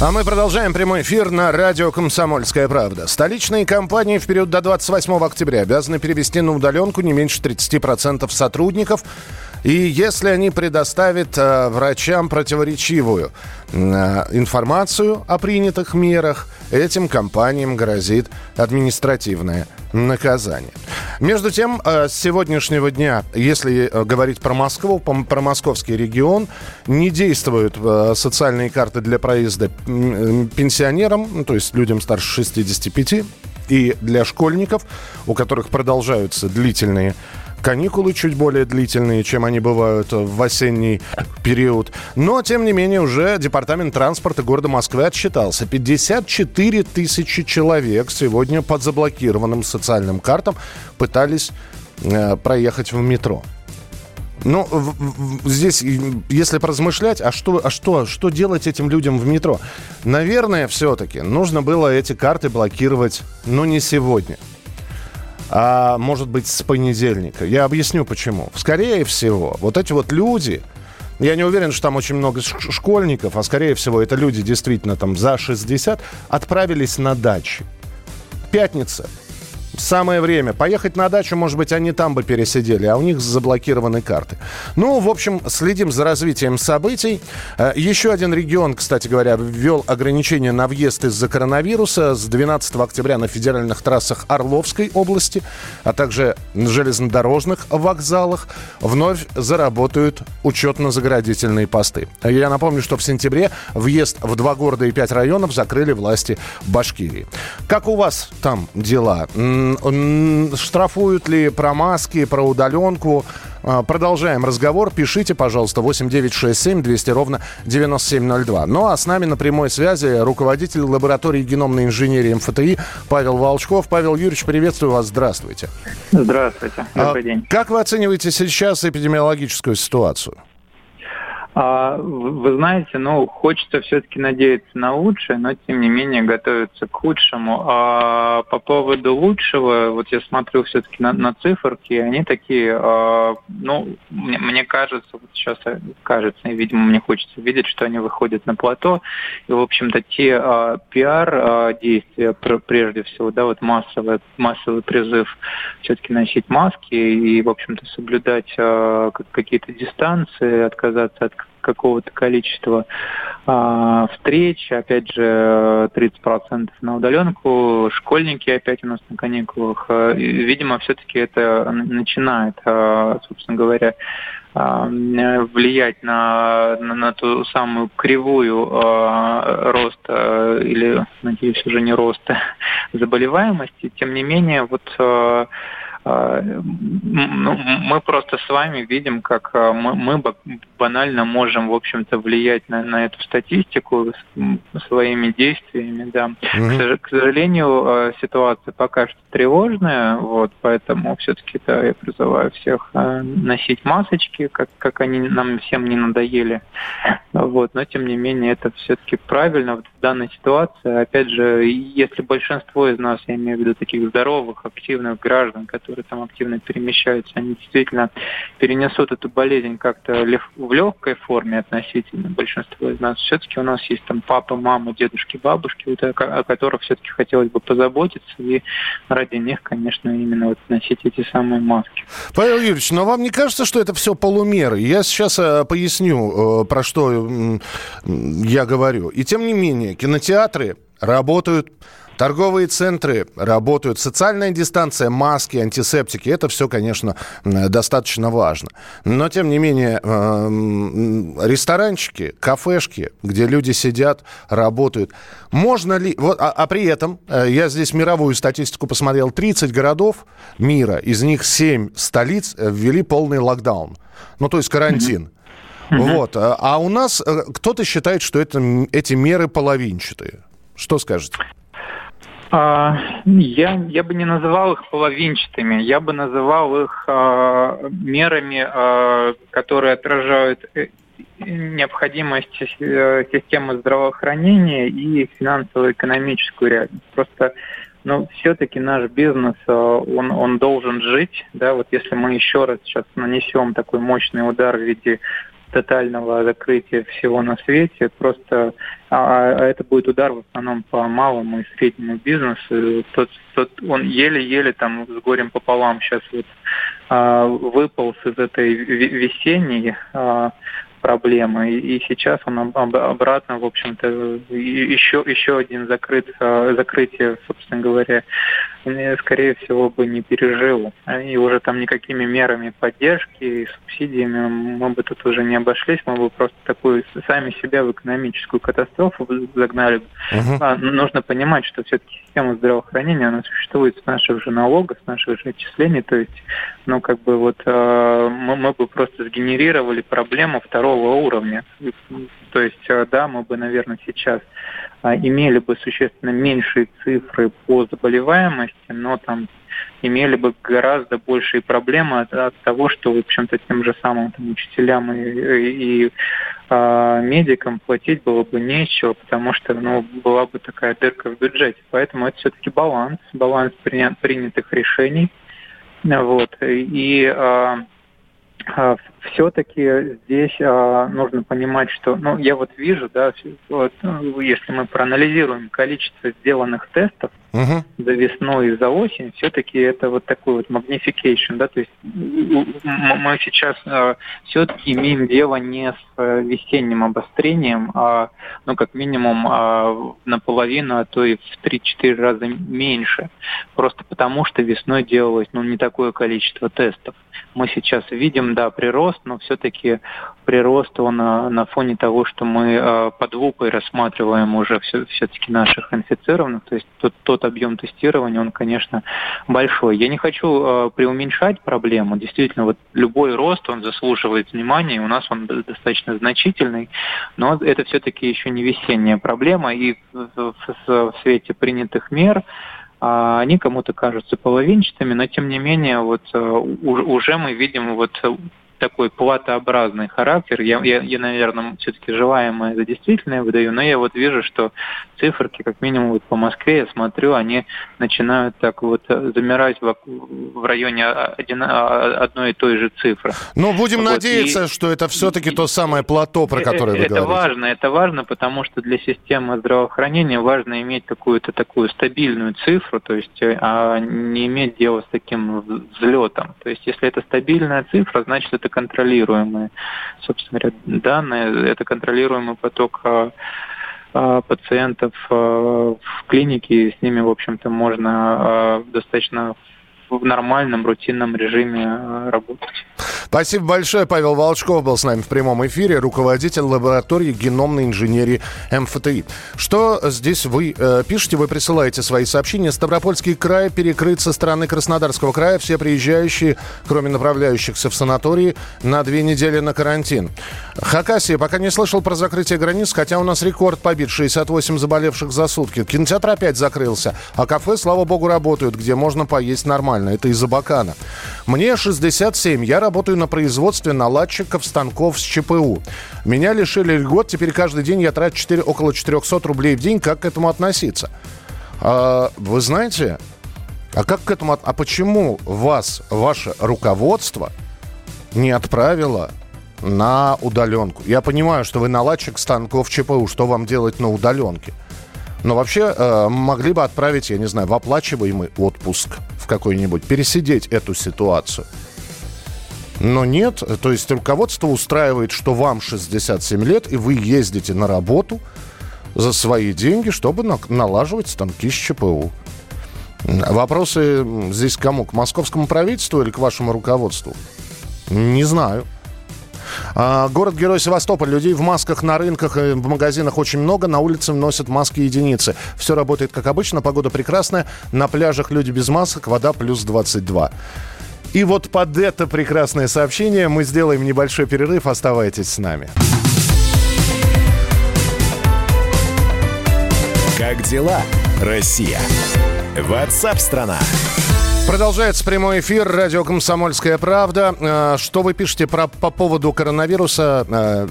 А мы продолжаем прямой эфир на радио «Комсомольская правда». Столичные компании в период до 28 октября обязаны перевести на удаленку не меньше 30% сотрудников. И если они предоставят э, врачам противоречивую э, информацию о принятых мерах, этим компаниям грозит административное наказание. Между тем, э, с сегодняшнего дня, если э, говорить про Москву, про московский регион, не действуют э, социальные карты для проезда пенсионерам, ну, то есть людям старше 65, и для школьников, у которых продолжаются длительные каникулы чуть более длительные, чем они бывают в осенний период. Но, тем не менее, уже Департамент транспорта города Москвы отсчитался. 54 тысячи человек сегодня под заблокированным социальным картам пытались э, проехать в метро. Ну, в- в- здесь, если поразмышлять, а что, а что, что делать этим людям в метро? Наверное, все-таки нужно было эти карты блокировать, но не сегодня а может быть с понедельника. Я объясню почему. Скорее всего, вот эти вот люди, я не уверен, что там очень много школьников, а скорее всего это люди действительно там за 60, отправились на дачи. Пятница. Самое время. Поехать на дачу, может быть, они там бы пересидели, а у них заблокированы карты. Ну, в общем, следим за развитием событий. Э, Еще один регион, кстати говоря, ввел ограничения на въезд из-за коронавируса. С 12 октября на федеральных трассах Орловской области, а также на железнодорожных вокзалах вновь заработают учетно-заградительные посты. Я напомню, что в сентябре въезд в два города и пять районов закрыли власти Башкирии. Как у вас там дела? Штрафуют ли про маски, про удаленку? А, Продолжаем разговор. Пишите, пожалуйста, 8967 200 ровно 9702. Ну а с нами на прямой связи руководитель лаборатории геномной инженерии МФТИ Павел Волчков. Павел Юрьевич, приветствую вас. Здравствуйте. Здравствуйте, добрый А день. Как вы оцениваете сейчас эпидемиологическую ситуацию? А, вы знаете, ну, хочется все-таки надеяться на лучшее, но тем не менее готовиться к худшему. А по поводу лучшего, вот я смотрю все-таки на, на циферки, они такие, а, ну, мне, мне кажется, вот сейчас э, кажется, и, видимо, мне хочется видеть, что они выходят на плато, и, в общем-то, те а, пиар-действия, пр- прежде всего, да, вот массовый, массовый призыв все-таки носить маски и, в общем-то, соблюдать как- какие-то дистанции, отказаться от какого-то количества а, встреч, опять же, 30% на удаленку, школьники опять у нас на каникулах. И, Видимо, все-таки это начинает, а, собственно говоря, а, влиять на, на, на ту самую кривую а, роста или, надеюсь, уже не роста заболеваемости. Тем не менее, вот м, ну, мы просто с вами видим, как а, мы, мы ба- банально можем, в общем-то, влиять на, на эту статистику своими действиями, да. К сож- К сожалению, э, ситуация пока что тревожная, вот, поэтому все-таки да, я призываю всех носить масочки, как, как они нам всем не надоели. Вот, но тем не менее это все-таки правильно в данной ситуации. Опять же, если большинство из нас, я имею в виду таких здоровых, активных граждан, которые там активно перемещаются, они действительно перенесут эту болезнь как-то в легкой форме относительно большинства из нас, все-таки у нас есть там папа, мама, дедушки, бабушки, вот о, ко- о которых все-таки хотелось бы позаботиться, и ради них, конечно, именно вот носить эти самые маски. Павел Юрьевич, но вам не кажется, что это все полумеры? Я сейчас э, поясню, э, про что я говорю. И тем не менее, кинотеатры работают, торговые центры работают, социальная дистанция, маски, антисептики, это все, конечно, достаточно важно. Но, тем не менее, э, ресторанчики, кафешки, где люди сидят, работают, можно ли... Вот, а, а при этом, э, я здесь мировую статистику посмотрел, 30 городов мира, из них 7 столиц э, ввели полный локдаун. Ну, то есть карантин. Вот. А у нас кто-то считает, что это, эти меры половинчатые. Что скажете? А, я, я бы не называл их половинчатыми, я бы называл их а, мерами, а, которые отражают э, необходимость э, системы здравоохранения и финансово-экономическую реальность. Просто ну, все-таки наш бизнес, э, он, он должен жить. Да, вот если мы еще раз сейчас нанесем такой мощный удар в виде тотального закрытия всего на свете. Просто а, а это будет удар в основном по малому и среднему бизнесу. Тот, тот, он еле-еле там с горем пополам сейчас вот а, выполз из этой весенней а, проблемы. И сейчас он обратно, в общем-то, еще, еще один закрыт, а, закрытие, собственно говоря, скорее всего, бы не пережил. И уже там никакими мерами поддержки и субсидиями мы бы тут уже не обошлись, мы бы просто такую сами себя в экономическую катастрофу загнали. Угу. А, нужно понимать, что все-таки система здравоохранения, она существует с наших же налогов, с наших же отчислений, то есть, ну, как бы вот э, мы, мы бы просто сгенерировали проблему второго уровня. То есть, э, да, мы бы, наверное, сейчас а, имели бы существенно меньшие цифры по заболеваемости, но там имели бы гораздо большие проблемы от, от того, что, в общем-то, тем же самым там, учителям и, и, и а, медикам платить было бы нечего, потому что ну, была бы такая дырка в бюджете. Поэтому это все-таки баланс, баланс принятых решений. Вот. И а, а, все-таки здесь а, нужно понимать, что, ну, я вот вижу, да, вот, ну, если мы проанализируем количество сделанных тестов uh-huh. за весну и за осень, все-таки это вот такой вот magnification, да, то есть мы сейчас а, все-таки имеем дело не с а, весенним обострением, а, ну, как минимум а, наполовину, а то и в 3-4 раза меньше, просто потому что весной делалось, ну, не такое количество тестов. Мы сейчас видим, да, прирост, но все-таки прирост он а, на фоне того, что мы а, под лупой рассматриваем уже все, все-таки наших инфицированных, то есть тот, тот объем тестирования, он, конечно, большой. Я не хочу а, преуменьшать проблему. Действительно, вот любой рост, он заслуживает внимания, и у нас он достаточно значительный, но это все-таки еще не весенняя проблема, и в, в, в свете принятых мер а они кому-то кажутся половинчатыми, но тем не менее вот э, уже мы видим вот такой платообразный характер. Я, я, я наверное, все-таки желаемое за действительное выдаю, но я вот вижу, что циферки, как минимум вот по Москве, я смотрю, они начинают так вот замирать в, в районе один, одной и той же цифры. Ну, будем вот, надеяться, и, что это все-таки то самое плато, про которое вы это говорите. Это важно, это важно, потому что для системы здравоохранения важно иметь какую-то такую стабильную цифру, то есть а не иметь дело с таким взлетом. То есть если это стабильная цифра, значит это это контролируемые, собственно говоря, данные, это контролируемый поток а, а, пациентов а, в клинике, с ними, в общем-то, можно достаточно в нормальном, рутинном режиме э, работать. Спасибо большое. Павел Волчков был с нами в прямом эфире, руководитель лаборатории геномной инженерии МФТИ. Что здесь вы э, пишете? Вы присылаете свои сообщения. Ставропольский край перекрыт со стороны Краснодарского края. Все приезжающие, кроме направляющихся в санатории, на две недели на карантин. Хакасия. Пока не слышал про закрытие границ, хотя у нас рекорд побит. 68 заболевших за сутки. Кинотеатр опять закрылся. А кафе, слава богу, работают, где можно поесть нормально нормально. Это из Абакана. Мне 67. Я работаю на производстве наладчиков станков с ЧПУ. Меня лишили льгот. Теперь каждый день я трачу 4, около 400 рублей в день. Как к этому относиться? А, вы знаете, а как к этому... А почему вас, ваше руководство не отправило на удаленку? Я понимаю, что вы наладчик станков ЧПУ. Что вам делать на удаленке? Но вообще э, могли бы отправить, я не знаю, в оплачиваемый отпуск какой-нибудь, пересидеть эту ситуацию. Но нет, то есть руководство устраивает, что вам 67 лет, и вы ездите на работу за свои деньги, чтобы на- налаживать станки с ЧПУ. Вопросы здесь кому? К московскому правительству или к вашему руководству? Не знаю. А, город-герой Севастополь. Людей в масках на рынках и в магазинах очень много. На улице носят маски единицы. Все работает как обычно. Погода прекрасная. На пляжах люди без масок. Вода плюс 22. И вот под это прекрасное сообщение мы сделаем небольшой перерыв. Оставайтесь с нами. Как дела, Россия. Ватсап-страна! Продолжается прямой эфир. Радио «Комсомольская правда». Э, что вы пишете про, по поводу коронавируса? Э,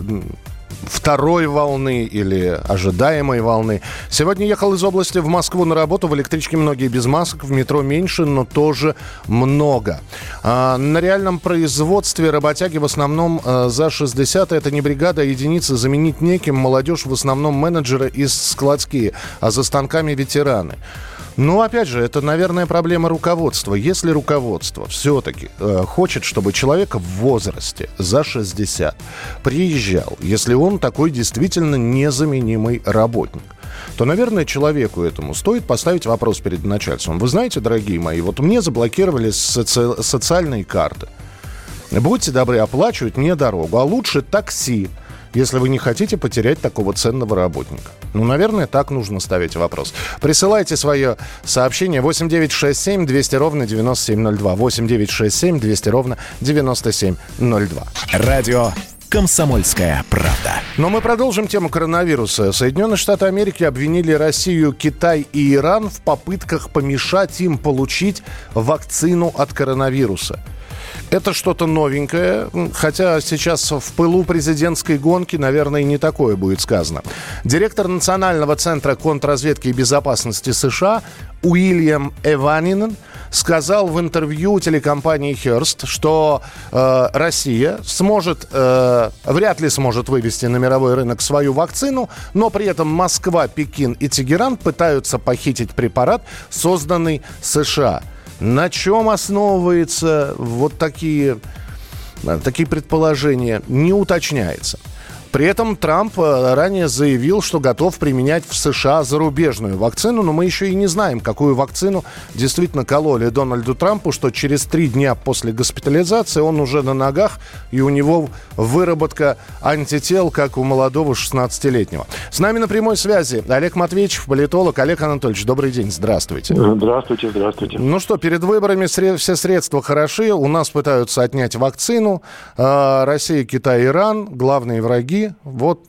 второй волны или ожидаемой волны. Сегодня ехал из области в Москву на работу. В электричке многие без масок, в метро меньше, но тоже много. А, на реальном производстве работяги в основном за 60. Это не бригада, а единицы. Заменить неким. Молодежь в основном менеджеры и складские, а за станками ветераны. Ну, опять же, это, наверное, проблема руководства. Если руководство все-таки э, хочет, чтобы человек в возрасте за 60 приезжал, если он такой действительно незаменимый работник, то, наверное, человеку этому стоит поставить вопрос перед начальством. Вы знаете, дорогие мои, вот мне заблокировали соци- социальные карты. Будьте добры, оплачивать мне дорогу, а лучше такси если вы не хотите потерять такого ценного работника? Ну, наверное, так нужно ставить вопрос. Присылайте свое сообщение 8967 200 ровно 9702. 8967 200 ровно 9702. Радио «Комсомольская правда». Но мы продолжим тему коронавируса. Соединенные Штаты Америки обвинили Россию, Китай и Иран в попытках помешать им получить вакцину от коронавируса. Это что-то новенькое, хотя сейчас в пылу президентской гонки, наверное, не такое будет сказано. Директор Национального центра контрразведки и безопасности США Уильям Эванинен сказал в интервью телекомпании Hearst, что э, Россия сможет, э, вряд ли сможет вывести на мировой рынок свою вакцину, но при этом Москва, Пекин и Тегеран пытаются похитить препарат, созданный США. На чем основываются вот такие, такие предположения, не уточняется. При этом Трамп э, ранее заявил, что готов применять в США зарубежную вакцину, но мы еще и не знаем, какую вакцину действительно кололи Дональду Трампу, что через три дня после госпитализации он уже на ногах, и у него выработка антител, как у молодого 16-летнего. С нами на прямой связи Олег Матвеевич, политолог. Олег Анатольевич, добрый день, здравствуйте. Здравствуйте, здравствуйте. Ну что, перед выборами все средства хороши, у нас пытаются отнять вакцину. А, Россия, Китай, Иран, главные враги шаги. Вот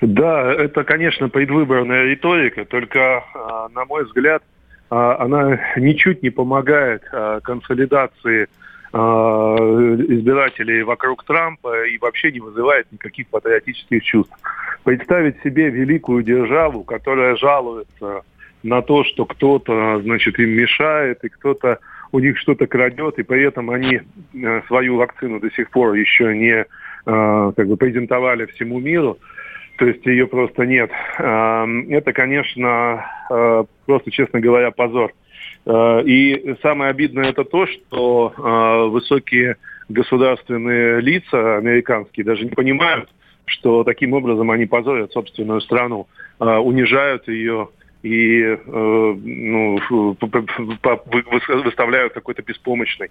да, это, конечно, предвыборная риторика, только, а, на мой взгляд, а, она ничуть не помогает а, консолидации избирателей вокруг Трампа и вообще не вызывает никаких патриотических чувств. Представить себе великую державу, которая жалуется на то, что кто-то, значит, им мешает, и кто-то у них что-то крадет, и при этом они э, свою вакцину до сих пор еще не как бы презентовали всему миру, то есть ее просто нет. Э, это, конечно, э, просто, честно говоря, позор. И самое обидное это то, что высокие государственные лица американские даже не понимают, что таким образом они позорят собственную страну, унижают ее и ну, выставляют какой-то беспомощной.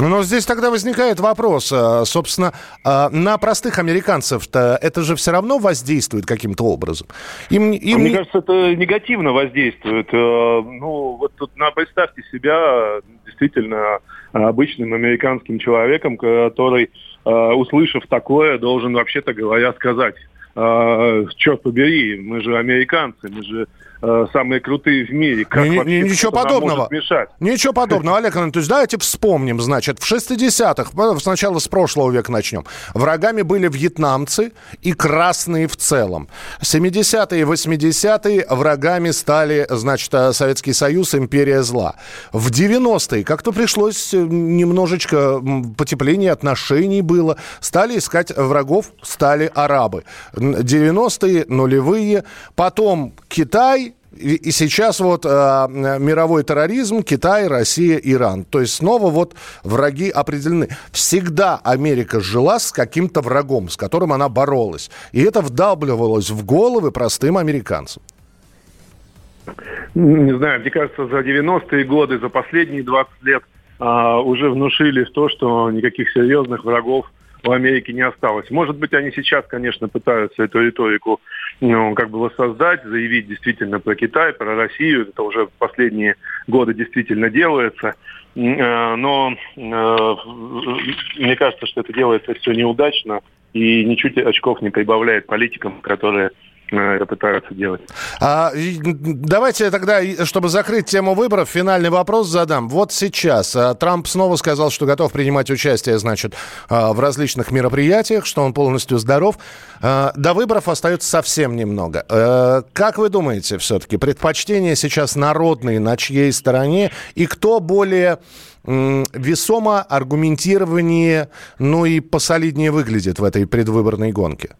Но здесь тогда возникает вопрос, э, собственно, э, на простых американцев-то это же все равно воздействует каким-то образом. Им, им... Мне кажется, это негативно воздействует. Э, ну, вот тут на, представьте себя действительно обычным американским человеком, который, услышав такое, должен вообще-то говоря сказать, черт побери, мы же американцы, мы же Э, самые крутые в мире. Как не, вообще ничего подобного. Мешать? Ничего подобного, Олег Анатольевич. Давайте вспомним, значит, в 60-х, сначала с прошлого века начнем, врагами были вьетнамцы и красные в целом. 70-е и 80-е врагами стали, значит, э, Советский Союз, империя зла. В 90-е как-то пришлось э, немножечко потепление отношений было. Стали искать врагов, стали арабы. 90-е, нулевые. Потом Китай, и, сейчас вот э, мировой терроризм, Китай, Россия, Иран. То есть снова вот враги определены. Всегда Америка жила с каким-то врагом, с которым она боролась. И это вдалбливалось в головы простым американцам. Не знаю, мне кажется, за 90-е годы, за последние 20 лет а, уже внушили в то, что никаких серьезных врагов у Америки не осталось. Может быть, они сейчас, конечно, пытаются эту риторику ну, как бы воссоздать, заявить действительно про Китай, про Россию. Это уже последние годы действительно делается. Э, но э, мне кажется, что это делается все неудачно и ничуть очков не прибавляет политикам, которые это пытаются делать. А, давайте тогда, чтобы закрыть тему выборов, финальный вопрос задам. Вот сейчас а, Трамп снова сказал, что готов принимать участие, значит, а, в различных мероприятиях, что он полностью здоров. До выборов остается совсем немного. Как вы думаете, все-таки предпочтение сейчас народные на чьей стороне и кто более весомо, аргументированнее, ну и посолиднее выглядит в этой предвыборной гонке?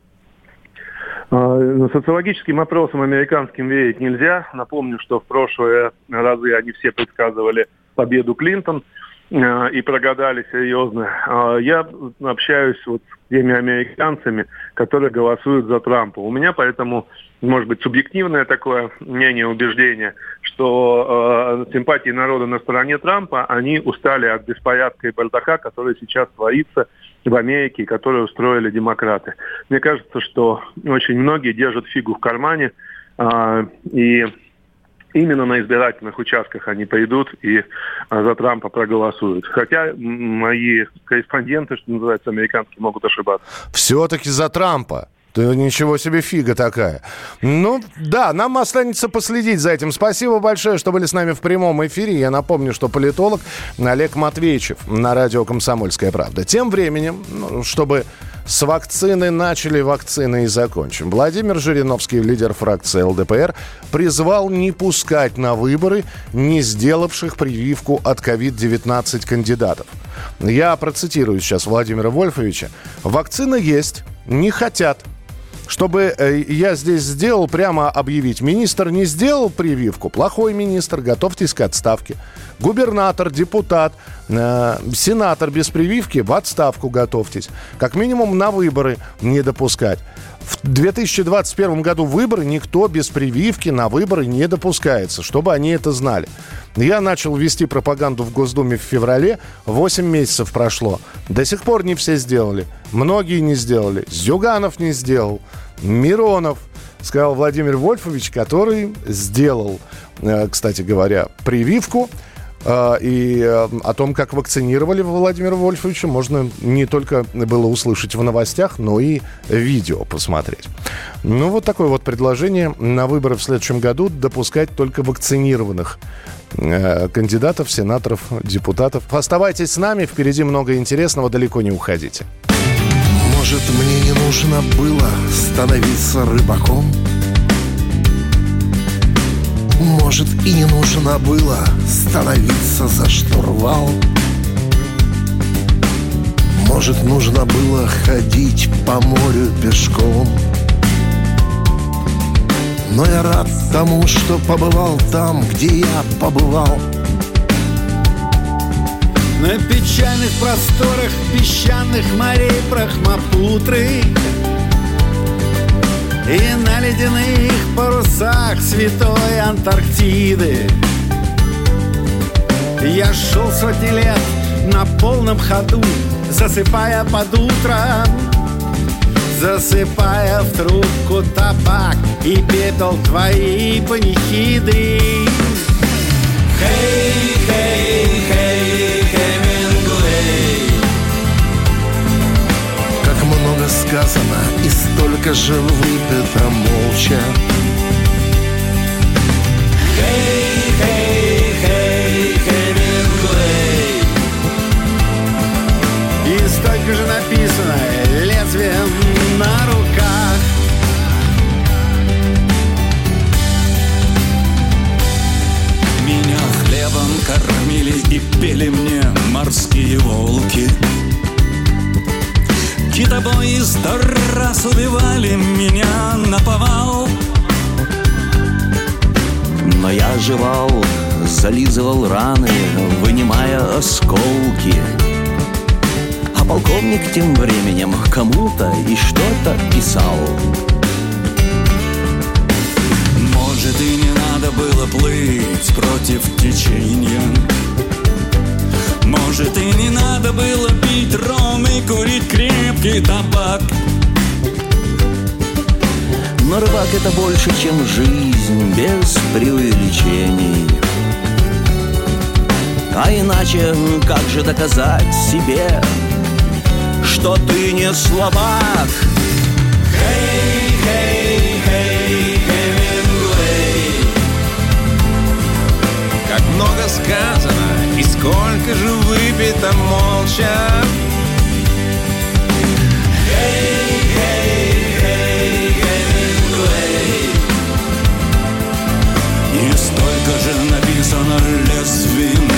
А, социологическим опросам американским верить нельзя. Напомню, что в прошлые разы они все предсказывали победу Клинтон э, и прогадали серьезно. А, я общаюсь вот с теми американцами, которые голосуют за Трампа. У меня поэтому, может быть, субъективное такое мнение, убеждение, что э, симпатии народа на стороне Трампа, они устали от беспорядка и бардака, который сейчас творится в Америке, которые устроили демократы. Мне кажется, что очень многие держат фигу в кармане, э, и именно на избирательных участках они пойдут и а, за Трампа проголосуют. Хотя мои корреспонденты, что называется, американские, могут ошибаться. Все-таки за Трампа. Да ничего себе фига такая. Ну, да, нам останется последить за этим. Спасибо большое, что были с нами в прямом эфире. Я напомню, что политолог Олег Матвеевичев на радио «Комсомольская правда». Тем временем, ну, чтобы с вакцины начали, вакцины и закончим. Владимир Жириновский, лидер фракции ЛДПР, призвал не пускать на выборы не сделавших прививку от COVID-19 кандидатов. Я процитирую сейчас Владимира Вольфовича. «Вакцина есть, не хотят чтобы э, я здесь сделал, прямо объявить. Министр не сделал прививку, плохой министр, готовьтесь к отставке. Губернатор, депутат, э, сенатор без прививки, в отставку готовьтесь. Как минимум на выборы не допускать. В 2021 году выборы никто без прививки на выборы не допускается, чтобы они это знали. Я начал вести пропаганду в Госдуме в феврале, 8 месяцев прошло. До сих пор не все сделали. Многие не сделали. Зюганов не сделал. Миронов, сказал Владимир Вольфович, который сделал, э, кстати говоря, прививку. Э, и э, о том, как вакцинировали Владимира Вольфовича, можно не только было услышать в новостях, но и видео посмотреть. Ну, вот такое вот предложение на выборы в следующем году допускать только вакцинированных Э, кандидатов, сенаторов, депутатов. Оставайтесь с нами, впереди много интересного, далеко не уходите. Может, мне не нужно было становиться рыбаком? Может, и не нужно было становиться за штурвал? Может, нужно было ходить по морю пешком? Но я рад тому, что побывал там, где я побывал На печальных просторах песчаных морей Брахмапутры И на ледяных парусах святой Антарктиды. Я шел сотни лет на полном ходу, засыпая под утро Засыпая в трубку табак и пепел твои панихиды. Хей, хей, хей, сказано и столько же выпито молча полковник тем временем. Кому-то и что-то писал. Может и не надо было плыть против течения. Может и не надо было пить ром и курить крепкий табак. Но рыбак это больше, чем жизнь, без преувеличений. А иначе как же доказать себе, что ты не слабак. Как много сказано и сколько же выпито молча. Hey, hey, hey, Hemingway. И столько же написано лезвиями